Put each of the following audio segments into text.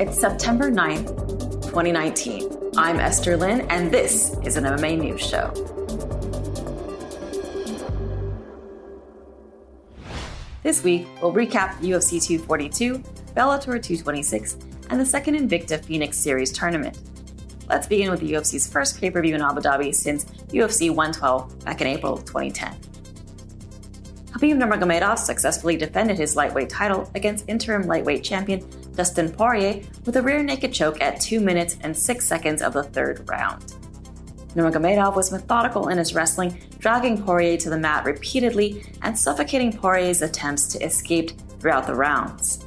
It's September 9th, 2019. I'm Esther Lin, and this is an MMA News Show. This week, we'll recap UFC 242, Bellator 226, and the second Invicta Phoenix Series tournament. Let's begin with the UFC's first pay per view in Abu Dhabi since UFC 112 back in April of 2010. Khabib Nurmagomedov successfully defended his lightweight title against interim lightweight champion Dustin Poirier with a rear naked choke at 2 minutes and 6 seconds of the third round. Nurmagomedov was methodical in his wrestling, dragging Poirier to the mat repeatedly and suffocating Poirier's attempts to escape throughout the rounds.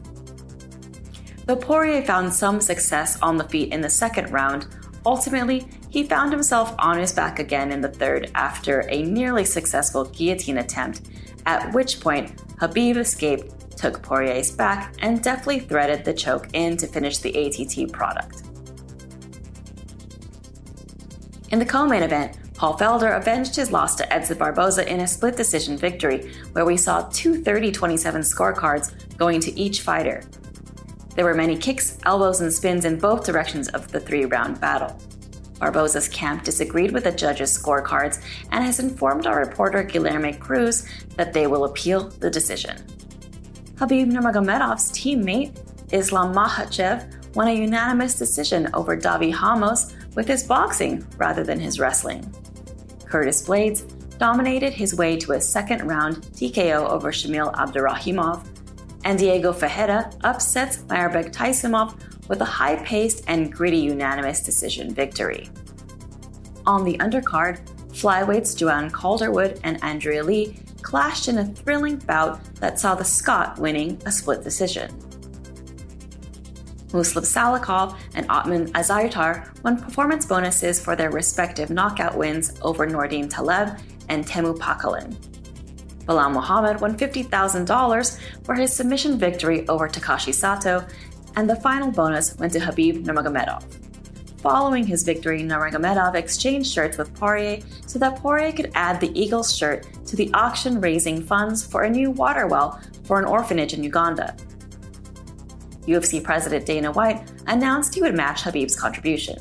Though Poirier found some success on the feet in the second round, Ultimately, he found himself on his back again in the third after a nearly successful guillotine attempt, at which point Khabib escaped, took Poirier's back, and deftly threaded the choke in to finish the ATT product. In the co-main event, Paul Felder avenged his loss to Edson Barboza in a split decision victory, where we saw two 30 27 scorecards going to each fighter. There were many kicks, elbows, and spins in both directions of the three round battle. Barboza's camp disagreed with the judges' scorecards and has informed our reporter Guilherme Cruz that they will appeal the decision. Khabib Nurmagomedov's teammate Islam Makhachev won a unanimous decision over Davi Ramos with his boxing rather than his wrestling. Curtis Blaydes dominated his way to a second round TKO over Shamil Abdurakhimov, and Diego Ferreira upsets Mairbek Taisumov with a high paced and gritty unanimous decision victory. On the undercard, flyweights Joanne Calderwood and Andrea Lee clashed in a thrilling bout that saw the Scot winning a split decision. Muslim Salikhov and Ottman Azaitar won performance bonuses for their respective knockout wins over Nordine Taleb and Teemu Packalén. Belal Muhammad won $50,000 for his submission victory over Takashi Sato, and the final bonus went to Khabib Nurmagomedov. Following his victory, Nurmagomedov exchanged shirts with Poirier so that Poirier could add the Eagles shirt to the auction raising funds for a new water well for an orphanage in Uganda. UFC President Dana White announced he would match Khabib's contribution.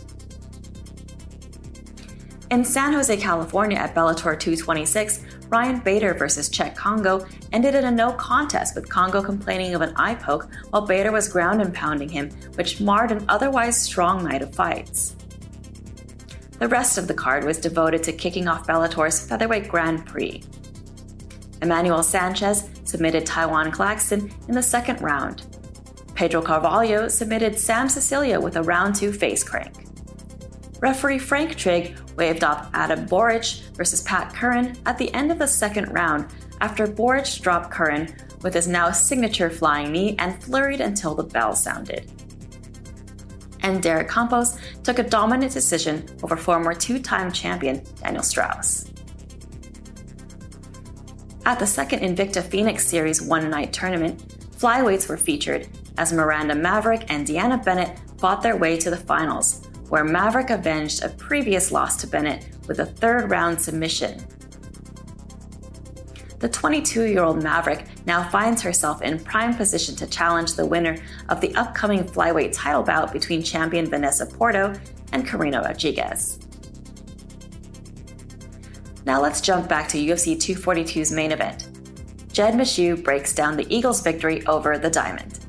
In San Jose, California at Bellator 226, Ryan Bader versus Cheick Kongo ended in a no contest with Kongo complaining of an eye poke while Bader was ground and pounding him, which marred an otherwise strong night of fights. The rest of the card was devoted to kicking off Bellator's featherweight Grand Prix. Emmanuel Sanchez submitted Tywan Claxton in the second round. Pedro Carvalho submitted Sam Sicilia with a round two face crank. Referee Frank Trigg waved off Adam Borics versus Pat Curran at the end of the second round after Borics dropped Curran with his now signature flying knee and flurried until the bell sounded. And Derek Campos took a dominant decision over former two time champion Daniel Straus. At the second Invicta Phoenix Series one night tournament, flyweights were featured as Miranda Maverick and Deanna Bennett fought their way to the finals, where Maverick avenged a previous loss to Bennett with a third round submission. The 22 year old Maverick now finds herself in prime position to challenge the winner of the upcoming flyweight title bout between champion Vanessa Porto and Karina Rodriguez. Now let's jump back to UFC 242's main event. Jed Meshew breaks down the Eagles' victory over the Diamond.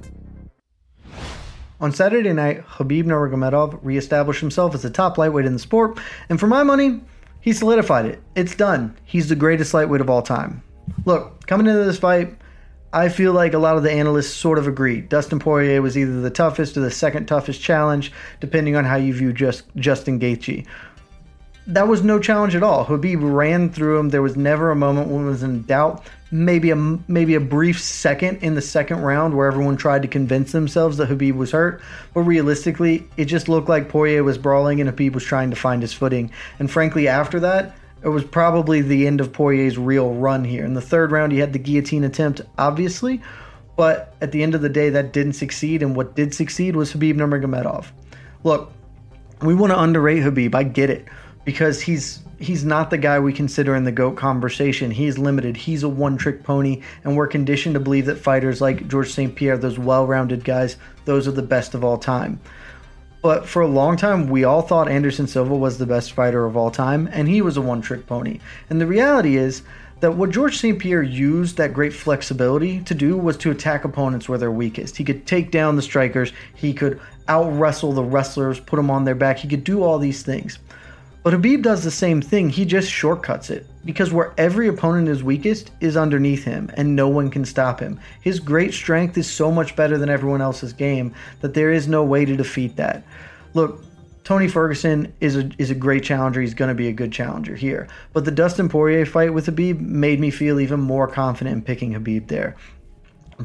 On Saturday night, Khabib Nurmagomedov reestablished himself as the top lightweight in the sport, and for my money, he solidified it. It's done. He's the greatest lightweight of all time. Look, coming into this fight, I feel like a lot of the analysts sort of agree. Dustin Poirier was either the toughest or the second toughest challenge, depending on how you view just Justin Gaethje. That was no challenge at all. Khabib ran through him. There was never a moment when it was in doubt maybe a maybe a brief second in the second round where everyone tried to convince themselves that Khabib was hurt, but realistically, it just looked like Poirier was brawling and Khabib was trying to find his footing. And frankly, after that, it was probably the end of Poirier's real run here. In the third round, he had the guillotine attempt, obviously, but at the end of the day, that didn't succeed. And what did succeed was Khabib Nurmagomedov. Look, we want to underrate Khabib. I get it because he's he's not the guy we consider in the GOAT conversation. He's limited. He's a one trick pony, and we're conditioned to believe that fighters like George St. Pierre, those well rounded guys, those are the best of all time. But for a long time, we all thought Anderson Silva was the best fighter of all time, and he was a one trick pony. And the reality is that what George St. Pierre used that great flexibility to do was to attack opponents where they're weakest. He could take down the strikers, he could out wrestle the wrestlers, put them on their back, he could do all these things. But Khabib does the same thing, he just shortcuts it. Because where every opponent is weakest is underneath him, and no one can stop him. His great strength is so much better than everyone else's game that there is no way to defeat that. Look, Tony Ferguson is a is a great challenger. He's going to be a good challenger here. But the Dustin Poirier fight with Khabib made me feel even more confident in picking Khabib there.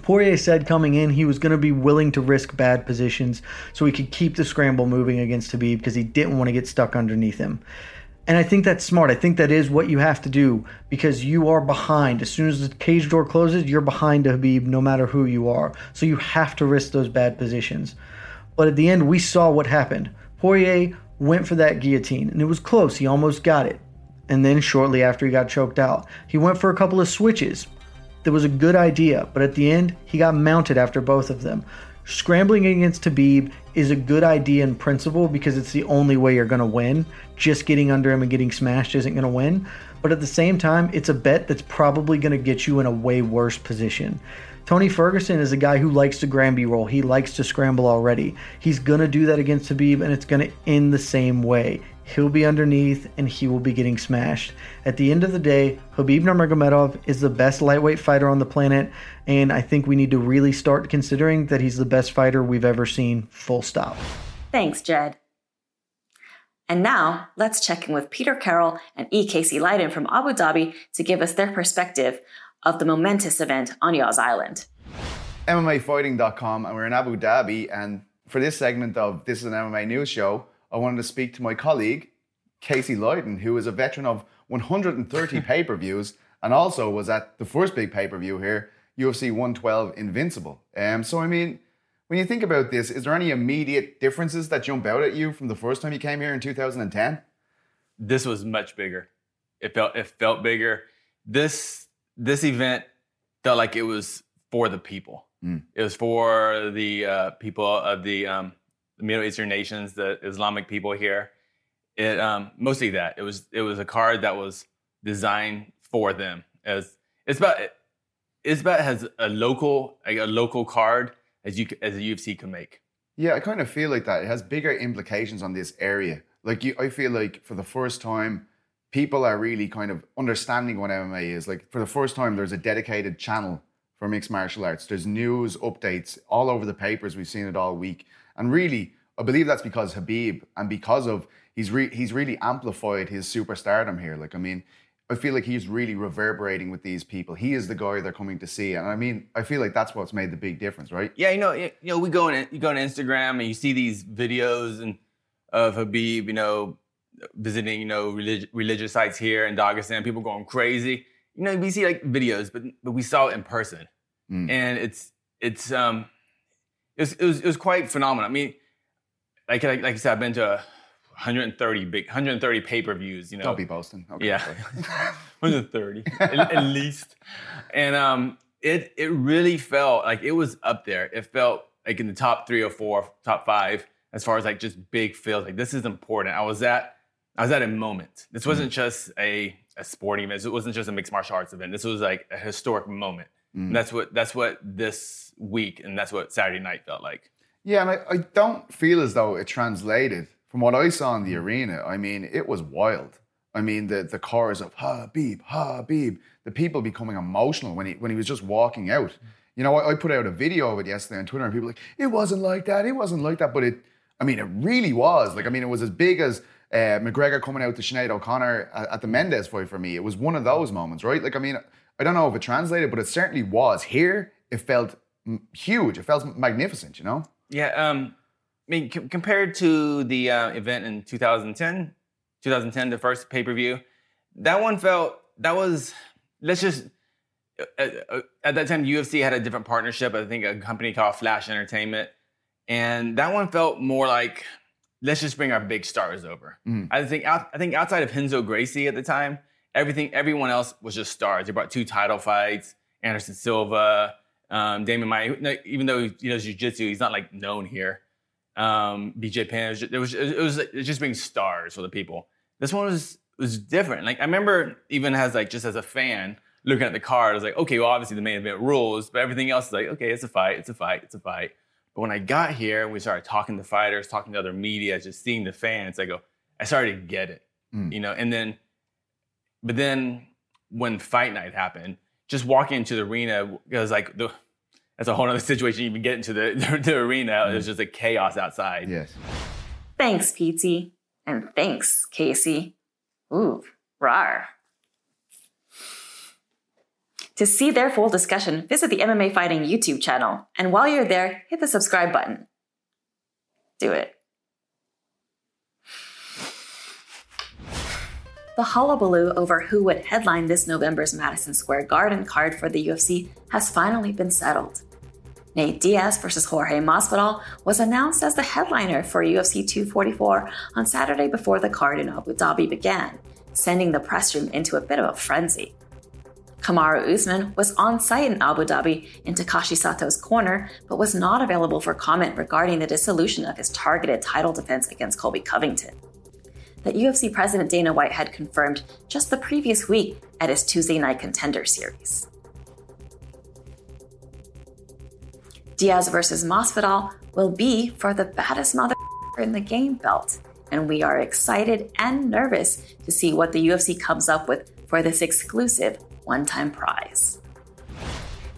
Poirier said coming in he was going to be willing to risk bad positions so he could keep the scramble moving against Khabib because he didn't want to get stuck underneath him. And I think that's smart. I think that is what you have to do because you are behind. As soon as the cage door closes, you're behind Khabib no matter who you are. So you have to risk those bad positions. But at the end, we saw what happened. Poirier went for that guillotine, and it was close. He almost got it. And then, shortly after he got choked out, he went for a couple of switches. That was a good idea, but at the end, he got mounted after both of them. Scrambling against Khabib is a good idea in principle because it's the only way you're going to win. Just getting under him and getting smashed isn't going to win. But at the same time, it's a bet that's probably going to get you in a way worse position. Tony Ferguson is a guy who likes to Granby roll. He likes to scramble already. He's going to do that against Khabib, and it's going to end the same way. He'll be underneath, and he will be getting smashed. At the end of the day, Khabib Nurmagomedov is the best lightweight fighter on the planet, and I think we need to really start considering that he's the best fighter we've ever seen, full stop. Thanks, Jed. And now, let's check in with Peter Carroll and E. Casey Leydon from Abu Dhabi to give us their perspective of the momentous event on Yas Island. MMAfighting.com, and we're in Abu Dhabi. And for this segment of This is an MMA News Show, I wanted to speak to my colleague, Casey Leydon, who is a veteran of 130 pay per views and also was at the first big pay per view here, UFC 112 Invincible. Um, so, I mean, when you think about this, is there any immediate differences that jump out at you from the first time you came here in 2010? This was much bigger. It felt it felt bigger. This this event felt like it was for the people. Mm. It was for the uh, people of the, um, the, Middle Eastern nations, the Islamic people here. It um, mostly that. It was it was a card that was designed for them. As it's about it's about has a local a, a local card as you as a UFC can make. Yeah, I kind of feel like that. It has bigger implications on this area. Like you, I feel like for the first time people are really kind of understanding what MMA is. Like for the first time, there's a dedicated channel for mixed martial arts. There's news updates all over the papers. We've seen it all week, and really, I believe that's because Khabib and because of he's re- he's really amplified his superstardom here. Like I mean. I feel like he's really reverberating with these people. He is the guy they're coming to see, and I mean, I feel like that's what's made the big difference, right? Yeah, you know, you know, we go on you go on Instagram and you see these videos and of Khabib, you know, visiting, you know, relig- religious sites here in Dagestan, people going crazy. You know, we see like videos, but but we saw it in person, mm. and it's it's um it was, it was it was quite phenomenal. I mean, like like, like I said, I've been to 130 big 130 pay per views. You know, don't be boasting. Okay, yeah, 130 at, at least, and um, it it really felt like it was up there. It felt like in the top three or four, top five as far as like just big feels. Like this is important. I was at I was at a moment. This wasn't mm. just a, a sporting event. It wasn't just a mixed martial arts event. This was like a historic moment. Mm. that's what that's what this week and that's what Saturday night felt like. Yeah, and I, I don't feel as though it translated from what I saw in the arena. I mean, it was wild. I mean, the the chorus of Khabib, Khabib, the people becoming emotional when he when he was just walking out. You know, I, I put out a video of it yesterday on Twitter, and people were like, it wasn't like that, it wasn't like that, but it. I mean, it really was. Like, I mean, it was as big as uh, McGregor coming out to Sinead O'Connor at, at, the Mendes fight for me. It was one of those moments, right? Like, I mean, I don't know if it translated, but it certainly was. Here, it felt huge. It felt magnificent, you know? Yeah. Um, I mean, c- compared to the uh, event in 2010, 2010, the first pay per view, that one felt, that was, let's just, uh, uh, uh at that time, UFC had a different partnership. I think a company called Flash Entertainment. And that one felt more like, let's just bring our big stars over. I think I think outside of Renzo Gracie at the time, everything everyone else was just stars. They brought two title fights, Anderson Silva, um, Demian Maia. Even though he knows jiu-jitsu, he's not like known here. Um, BJ Penn. It was, just, it was it was it was just being stars for the people. This one was was different. Like I remember even as like just as a fan looking at the card, I was like, okay, well obviously the main event rules, but everything else is like, okay, it's a fight, it's a fight, it's a fight. But when I got here and we started talking to fighters, talking to other media, just seeing the fans, I go, I started to get it, mm. you know. And then, but then when fight night happened, just walking into the arena it was like the. That's a whole other situation. You even get into the, the, arena, there's mm. just a chaos outside. Yes. Thanks, Pete. And thanks, Casey. Ooh, rar. To see their full discussion, visit the MMA Fighting YouTube channel. And while you're there, hit the subscribe button. Do it. The hullabaloo over who would headline this November's Madison Square Garden card for the UFC has finally been settled. Nate Diaz versus Jorge Masvidal was announced as the headliner for UFC 244 on Saturday before the card in Abu Dhabi began, sending the press room into a bit of a frenzy. Kamaru Usman was on site in Abu Dhabi in Takashi Sato's corner, but was not available for comment regarding the dissolution of his targeted title defense against Colby Covington. That UFC President Dana White had confirmed just the previous week at his Tuesday Night Contender Series. Diaz versus Masvidal will be for the baddest mother in the game belt, and we are excited and nervous to see what the UFC comes up with for this exclusive one-time prize.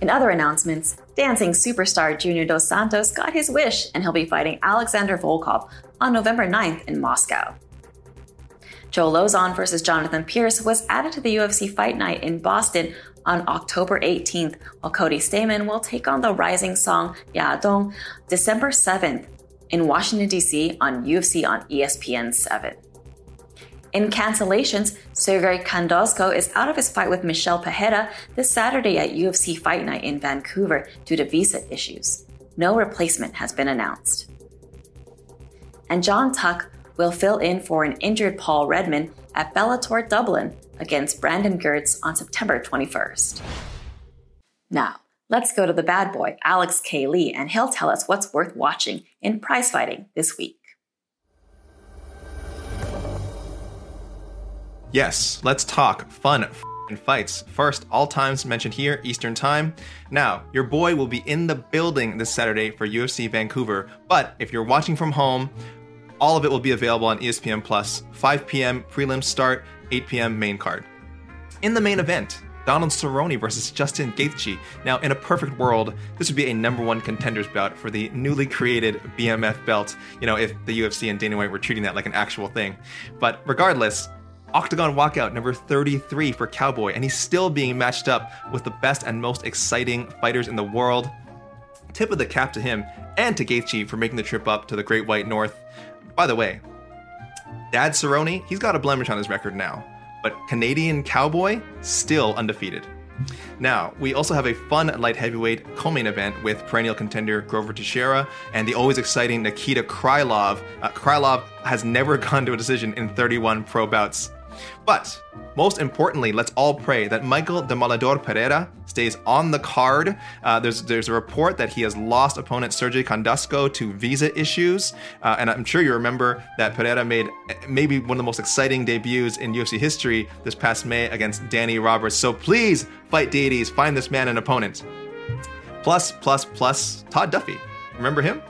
In other announcements, dancing superstar Junior Dos Santos got his wish and he'll be fighting Alexander Volkov on November 9th in Moscow. Joe Lauzon versus Jonathan Pearce was added to the UFC Fight Night in Boston on October 18th, while Cody Stamann will take on the rising Song Yadong December 7th in Washington, D.C. on UFC on ESPN 7. In cancellations, Sergey Khandozhko is out of his fight with Michel Pereira this Saturday at UFC Fight Night in Vancouver due to visa issues. No replacement has been announced. And John Tuck will fill in for an injured Paul Redman at Bellator Dublin against Brandon Girtz on September 21st. Now, let's go to the bad boy, Alex K. Lee, and he'll tell us what's worth watching in prize fighting this week. Yes, let's talk fun f***ing fights. First, all times mentioned here, Eastern Time. Now, your boy will be in the building this Saturday for UFC Vancouver, but if you're watching from home, all of it will be available on ESPN Plus. 5 p.m. prelims start, 8 p.m. main card. In the main event, Donald Cerrone versus Justin Gaethje. Now, in a perfect world, this would be a number one contenders bout for the newly created BMF belt. You know, if the UFC and Dana White were treating that like an actual thing. But regardless, Octagon walkout number 33 for Cowboy, and he's still being matched up with the best and most exciting fighters in the world. Tip of the cap to him and to Gaethje for making the trip up to the Great White North. By the way, Dad Cerrone, he's got a blemish on his record now, but Canadian Cowboy still undefeated. Now, we also have a fun light heavyweight co-main event with perennial contender Glover Teixeira and the always exciting Nikita Krylov. Uh, Krylov has never gone to a decision in 31 pro bouts. But most importantly, let's all pray that Michael Demolidor Pereira stays on the card. Uh, there's there's a report that he has lost opponent Sergey Kondasco to visa issues, uh, and I'm sure you remember that Pereira made maybe one of the most exciting debuts in UFC history this past May against Danny Roberts. So please, fight deities, find this man an opponent. Plus, plus, plus, Todd Duffy. Remember him?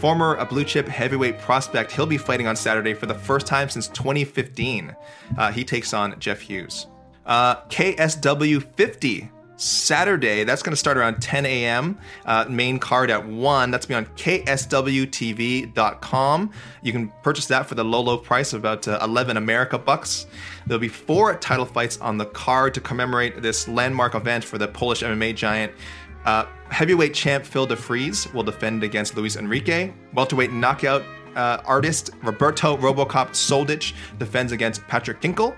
Former a blue chip heavyweight prospect, he'll be fighting on Saturday for the first time since 2015. Uh, he takes on Jeff Hughes. Uh, KSW 50 Saturday. That's going to start around 10 a.m. Uh, main card at 1. That's to be on kswtv.com. You can purchase that for the low, low price of about uh, 11 America bucks. There'll be four title fights on the card to commemorate this landmark event for the Polish MMA giant. Uh, heavyweight champ Phil DeFries will defend against Luis Enrique. Welterweight knockout uh, artist Roberto Robocop Soldich defends against Patrik Kincl.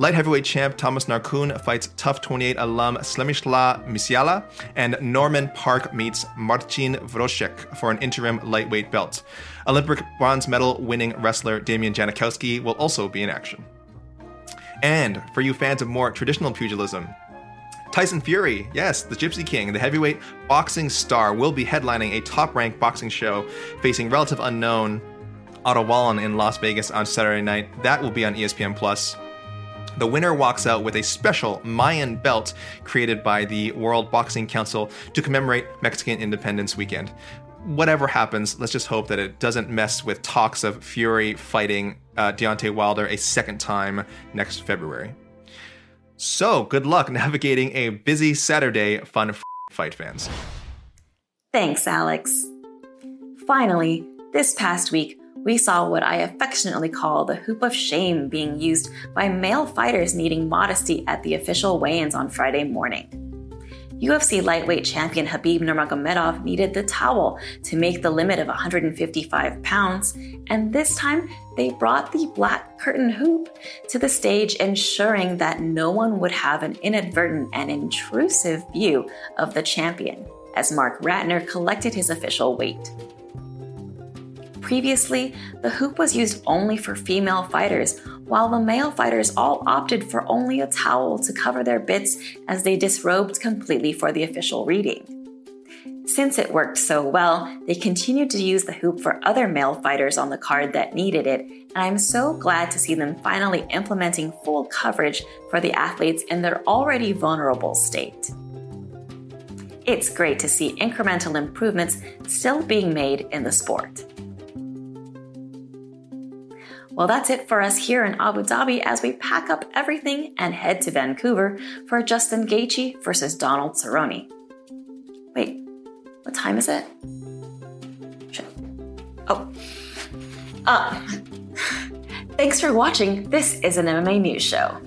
Light heavyweight champ Tomasz Narkun fights TUF 28 alum Slemislav Misiala, and Norman Parke meets Marcin Wroszek for an interim lightweight belt. Olympic bronze medal winning wrestler Damian Janikowski will also be in action. And for you fans of more traditional pugilism, Tyson Fury, yes, the Gypsy King, the heavyweight boxing star, will be headlining a top ranked boxing show facing relative unknown Otto Wallin in Las Vegas on Saturday night. That will be on ESPN Plus. The winner walks out with a special Mayan belt created by the World Boxing Council to commemorate Mexican Independence Weekend. Whatever happens, let's just hope that it doesn't mess with talks of Fury fighting uh, Deontay Wilder a second time next February. So, good luck navigating a busy Saturday, fun f- fight fans. Thanks, Alex. Finally, this past week, we saw what I affectionately call the hoop of shame being used by male fighters needing modesty at the official weigh ins on Friday morning. UFC lightweight champion Khabib Nurmagomedov needed the towel to make the limit of 155 pounds, and this time they brought the black curtain hoop to the stage, ensuring that no one would have an inadvertent and intrusive view of the champion, as Marc Ratner collected his official weight. Previously, the hoop was used only for female fighters, while the male fighters all opted for only a towel to cover their bits as they disrobed completely for the official reading. Since it worked so well, they continued to use the hoop for other male fighters on the card that needed it, and I'm so glad to see them finally implementing full coverage for the athletes in their already vulnerable state. It's great to see incremental improvements still being made in the sport. Well, that's it for us here in Abu Dhabi as we pack up everything and head to Vancouver for Justin Gaethje versus Donald Cerrone. Wait, what time is it? Shit. Oh. Uh, thanks for watching. This is an MMA news show.